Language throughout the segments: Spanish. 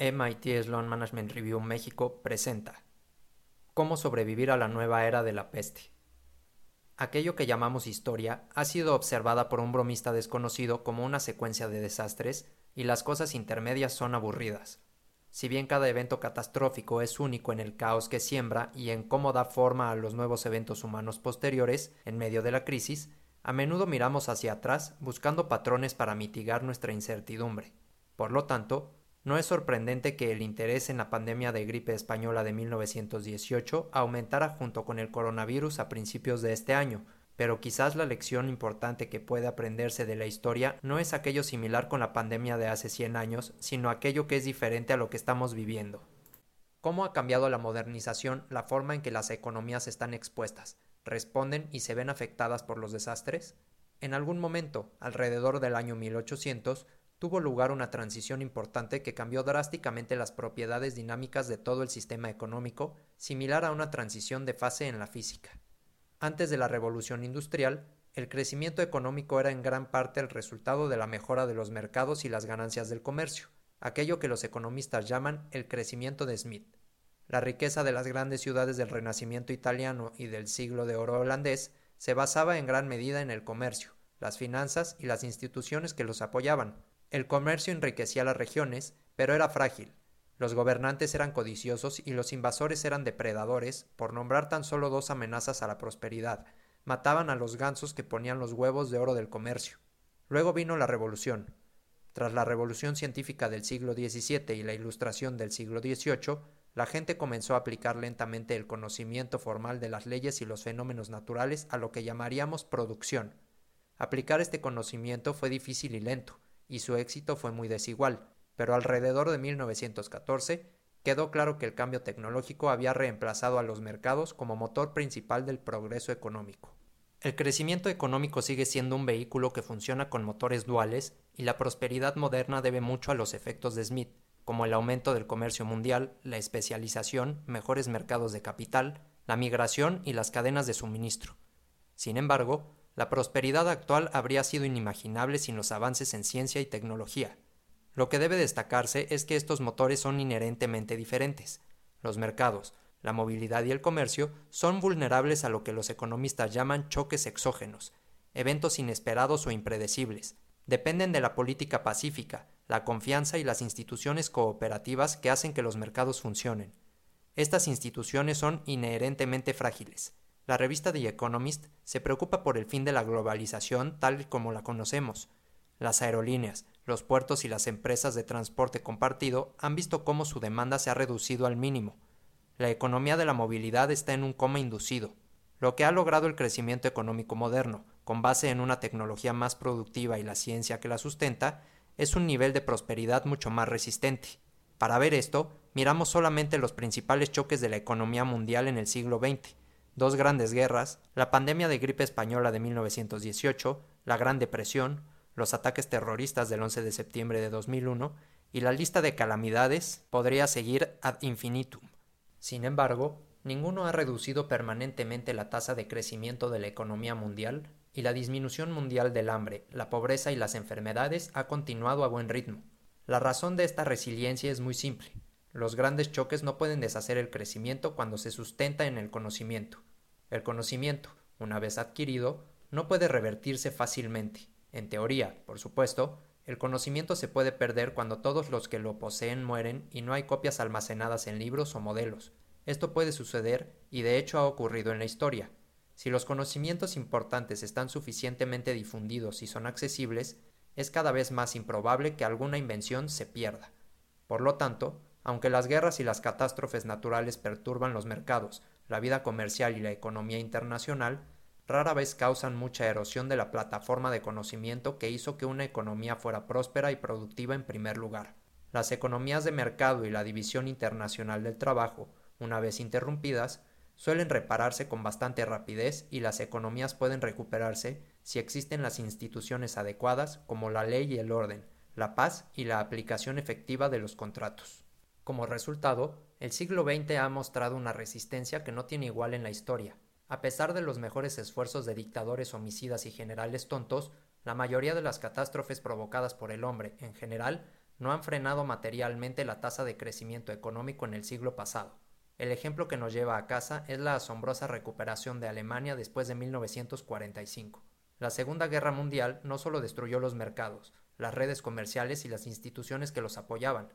MIT Sloan Management Review México presenta Cómo sobrevivir a la nueva era de la peste. Aquello que llamamos historia ha sido observada por un bromista desconocido como una secuencia de desastres y las cosas intermedias son aburridas. Si bien cada evento catastrófico es único en el caos que siembra y en cómo da forma a los nuevos eventos humanos posteriores en medio de la crisis, a menudo miramos hacia atrás buscando patrones para mitigar nuestra incertidumbre. Por lo tanto, no es sorprendente que el interés en la pandemia de gripe española de 1918 aumentara junto con el coronavirus a principios de este año, pero quizás la lección importante que puede aprenderse de la historia no es aquello similar con la pandemia de hace 100 años, sino aquello que es diferente a lo que estamos viviendo. ¿Cómo ha cambiado la modernización la forma en que las economías están expuestas? ¿Responden y se ven afectadas por los desastres? En algún momento, alrededor del año 1800, tuvo lugar una transición importante que cambió drásticamente las propiedades dinámicas de todo el sistema económico, similar a una transición de fase en la física. Antes de la revolución industrial, el crecimiento económico era en gran parte el resultado de la mejora de los mercados y las ganancias del comercio, aquello que los economistas llaman el crecimiento de Smith. La riqueza de las grandes ciudades del Renacimiento italiano y del siglo de oro holandés se basaba en gran medida en el comercio, las finanzas y las instituciones que los apoyaban, el comercio enriquecía las regiones, pero era frágil. Los gobernantes eran codiciosos y los invasores eran depredadores, por nombrar tan solo dos amenazas a la prosperidad. Mataban a los gansos que ponían los huevos de oro del comercio. Luego vino la revolución. Tras la revolución científica del siglo XVII y la ilustración del siglo XVIII, la gente comenzó a aplicar lentamente el conocimiento formal de las leyes y los fenómenos naturales a lo que llamaríamos producción. Aplicar este conocimiento fue difícil y lento, y su éxito fue muy desigual, pero alrededor de 1914 quedó claro que el cambio tecnológico había reemplazado a los mercados como motor principal del progreso económico. El crecimiento económico sigue siendo un vehículo que funciona con motores duales y la prosperidad moderna debe mucho a los efectos de Smith, como el aumento del comercio mundial, la especialización, mejores mercados de capital, la migración y las cadenas de suministro. Sin embargo, la prosperidad actual habría sido inimaginable sin los avances en ciencia y tecnología. Lo que debe destacarse es que estos motores son inherentemente diferentes. Los mercados, la movilidad y el comercio son vulnerables a lo que los economistas llaman choques exógenos, eventos inesperados o impredecibles. Dependen de la política pacífica, la confianza y las instituciones cooperativas que hacen que los mercados funcionen. Estas instituciones son inherentemente frágiles. La revista The Economist se preocupa por el fin de la globalización tal como la conocemos. Las aerolíneas, los puertos y las empresas de transporte compartido han visto cómo su demanda se ha reducido al mínimo. La economía de la movilidad está en un coma inducido. Lo que ha logrado el crecimiento económico moderno, con base en una tecnología más productiva y la ciencia que la sustenta, es un nivel de prosperidad mucho más resistente. Para ver esto, miramos solamente los principales choques de la economía mundial en el siglo XX, dos grandes guerras, la pandemia de gripe española de 1918, la Gran Depresión, los ataques terroristas del 11 de septiembre de 2001 y la lista de calamidades podría seguir ad infinitum. Sin embargo, ninguno ha reducido permanentemente la tasa de crecimiento de la economía mundial y la disminución mundial del hambre, la pobreza y las enfermedades ha continuado a buen ritmo. La razón de esta resiliencia es muy simple. Los grandes choques no pueden deshacer el crecimiento cuando se sustenta en el conocimiento. El conocimiento, una vez adquirido, no puede revertirse fácilmente. En teoría, por supuesto, el conocimiento se puede perder cuando todos los que lo poseen mueren y no hay copias almacenadas en libros o modelos. Esto puede suceder y de hecho ha ocurrido en la historia. Si los conocimientos importantes están suficientemente difundidos y son accesibles, es cada vez más improbable que alguna invención se pierda. Por lo tanto, aunque las guerras y las catástrofes naturales perturban los mercados, la vida comercial y la economía internacional rara vez causan mucha erosión de la plataforma de conocimiento que hizo que una economía fuera próspera y productiva en primer lugar. Las economías de mercado y la división internacional del trabajo, una vez interrumpidas, suelen repararse con bastante rapidez y las economías pueden recuperarse si existen las instituciones adecuadas como la ley y el orden, la paz y la aplicación efectiva de los contratos. Como resultado, el siglo XX ha mostrado una resistencia que no tiene igual en la historia. A pesar de los mejores esfuerzos de dictadores homicidas y generales tontos, la mayoría de las catástrofes provocadas por el hombre, en general, no han frenado materialmente la tasa de crecimiento económico en el siglo pasado. El ejemplo que nos lleva a casa es la asombrosa recuperación de Alemania después de 1945. La Segunda Guerra Mundial no solo destruyó los mercados, las redes comerciales y las instituciones que los apoyaban.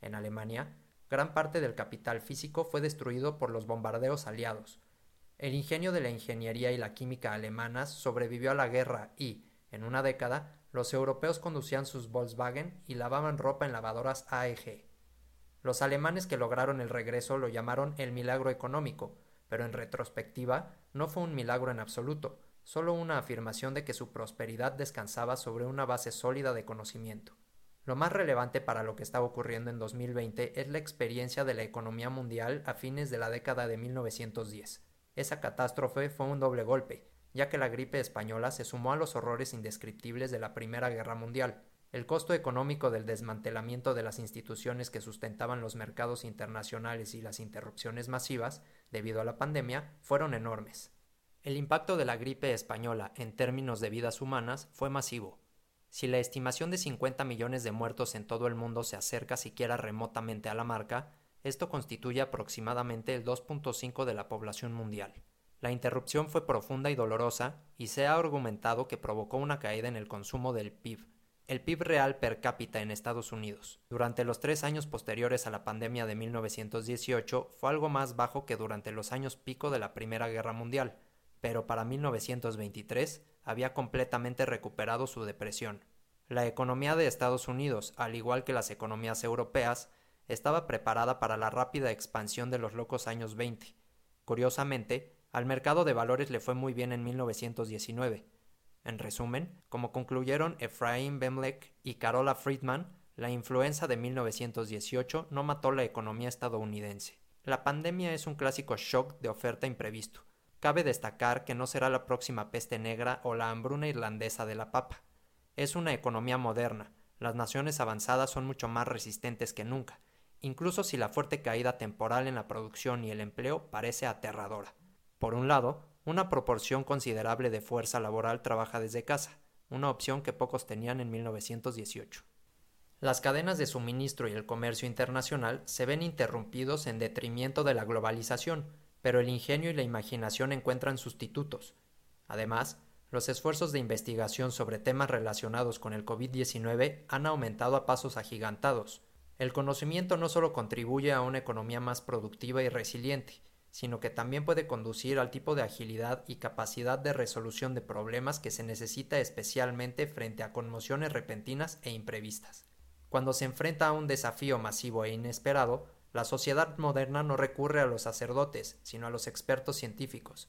En Alemania, gran parte del capital físico fue destruido por los bombardeos aliados. El ingenio de la ingeniería y la química alemanas sobrevivió a la guerra y, en una década, los europeos conducían sus Volkswagen y lavaban ropa en lavadoras AEG. Los alemanes que lograron el regreso lo llamaron el milagro económico, pero en retrospectiva no fue un milagro en absoluto, solo una afirmación de que su prosperidad descansaba sobre una base sólida de conocimiento. Lo más relevante para lo que estaba ocurriendo en 2020 es la experiencia de la economía mundial a fines de la década de 1910. Esa catástrofe fue un doble golpe, ya que la gripe española se sumó a los horrores indescriptibles de la Primera Guerra Mundial. El costo económico del desmantelamiento de las instituciones que sustentaban los mercados internacionales y las interrupciones masivas, debido a la pandemia, fueron enormes. El impacto de la gripe española en términos de vidas humanas fue masivo. Si la estimación de 50 millones de muertos en todo el mundo se acerca siquiera remotamente a la marca, esto constituye aproximadamente el 2.5 de la población mundial. La interrupción fue profunda y dolorosa, y se ha argumentado que provocó una caída en el consumo del PIB. El PIB real per cápita en Estados Unidos durante los tres años posteriores a la pandemia de 1918 fue algo más bajo que durante los años pico de la Primera Guerra Mundial, pero para 1923 había completamente recuperado su depresión. La economía de Estados Unidos, al igual que las economías europeas, estaba preparada para la rápida expansión de los locos años 20. Curiosamente, al mercado de valores le fue muy bien en 1919. En resumen, como concluyeron Efraín Bemlek y Carola Friedman, la influenza de 1918 no mató la economía estadounidense. La pandemia es un clásico shock de oferta imprevisto. Cabe destacar que no será la próxima peste negra o la hambruna irlandesa de la papa. Es una economía moderna. Las naciones avanzadas son mucho más resistentes que nunca, incluso si la fuerte caída temporal en la producción y el empleo parece aterradora. Por un lado, una proporción considerable de fuerza laboral trabaja desde casa, una opción que pocos tenían en 1918. Las cadenas de suministro y el comercio internacional se ven interrumpidos en detrimento de la globalización, pero el ingenio y la imaginación encuentran sustitutos. Además, los esfuerzos de investigación sobre temas relacionados con el COVID-19 han aumentado a pasos agigantados. El conocimiento no solo contribuye a una economía más productiva y resiliente, sino que también puede conducir al tipo de agilidad y capacidad de resolución de problemas que se necesita especialmente frente a conmociones repentinas e imprevistas. Cuando se enfrenta a un desafío masivo e inesperado, la sociedad moderna no recurre a los sacerdotes, sino a los expertos científicos.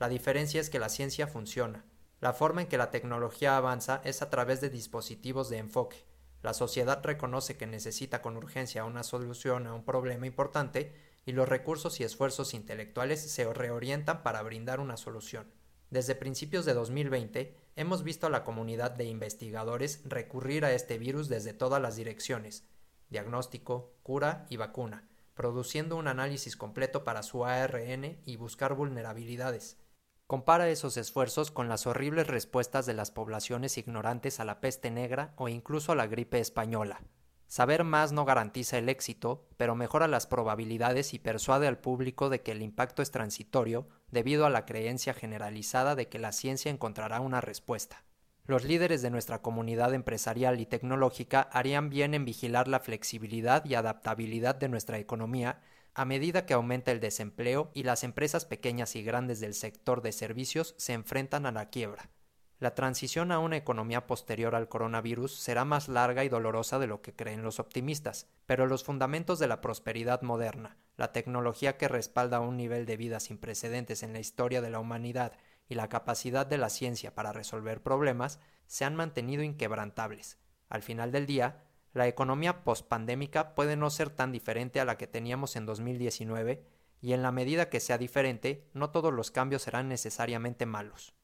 La diferencia es que la ciencia funciona. La forma en que la tecnología avanza es a través de dispositivos de enfoque. La sociedad reconoce que necesita con urgencia una solución a un problema importante y los recursos y esfuerzos intelectuales se reorientan para brindar una solución. Desde principios de 2020 hemos visto a la comunidad de investigadores recurrir a este virus desde todas las direcciones, diagnóstico, cura y vacuna, produciendo un análisis completo para su ARN y buscar vulnerabilidades. Compara esos esfuerzos con las horribles respuestas de las poblaciones ignorantes a la peste negra o incluso a la gripe española. Saber más no garantiza el éxito, pero mejora las probabilidades y persuade al público de que el impacto es transitorio debido a la creencia generalizada de que la ciencia encontrará una respuesta. Los líderes de nuestra comunidad empresarial y tecnológica harían bien en vigilar la flexibilidad y adaptabilidad de nuestra economía a medida que aumenta el desempleo y las empresas pequeñas y grandes del sector de servicios se enfrentan a la quiebra. La transición a una economía posterior al coronavirus será más larga y dolorosa de lo que creen los optimistas, pero los fundamentos de la prosperidad moderna, la tecnología que respalda un nivel de vida sin precedentes en la historia de la humanidad y la capacidad de la ciencia para resolver problemas se han mantenido inquebrantables. Al final del día, la economía postpandémica puede no ser tan diferente a la que teníamos en 2019 y en la medida que sea diferente, no todos los cambios serán necesariamente malos.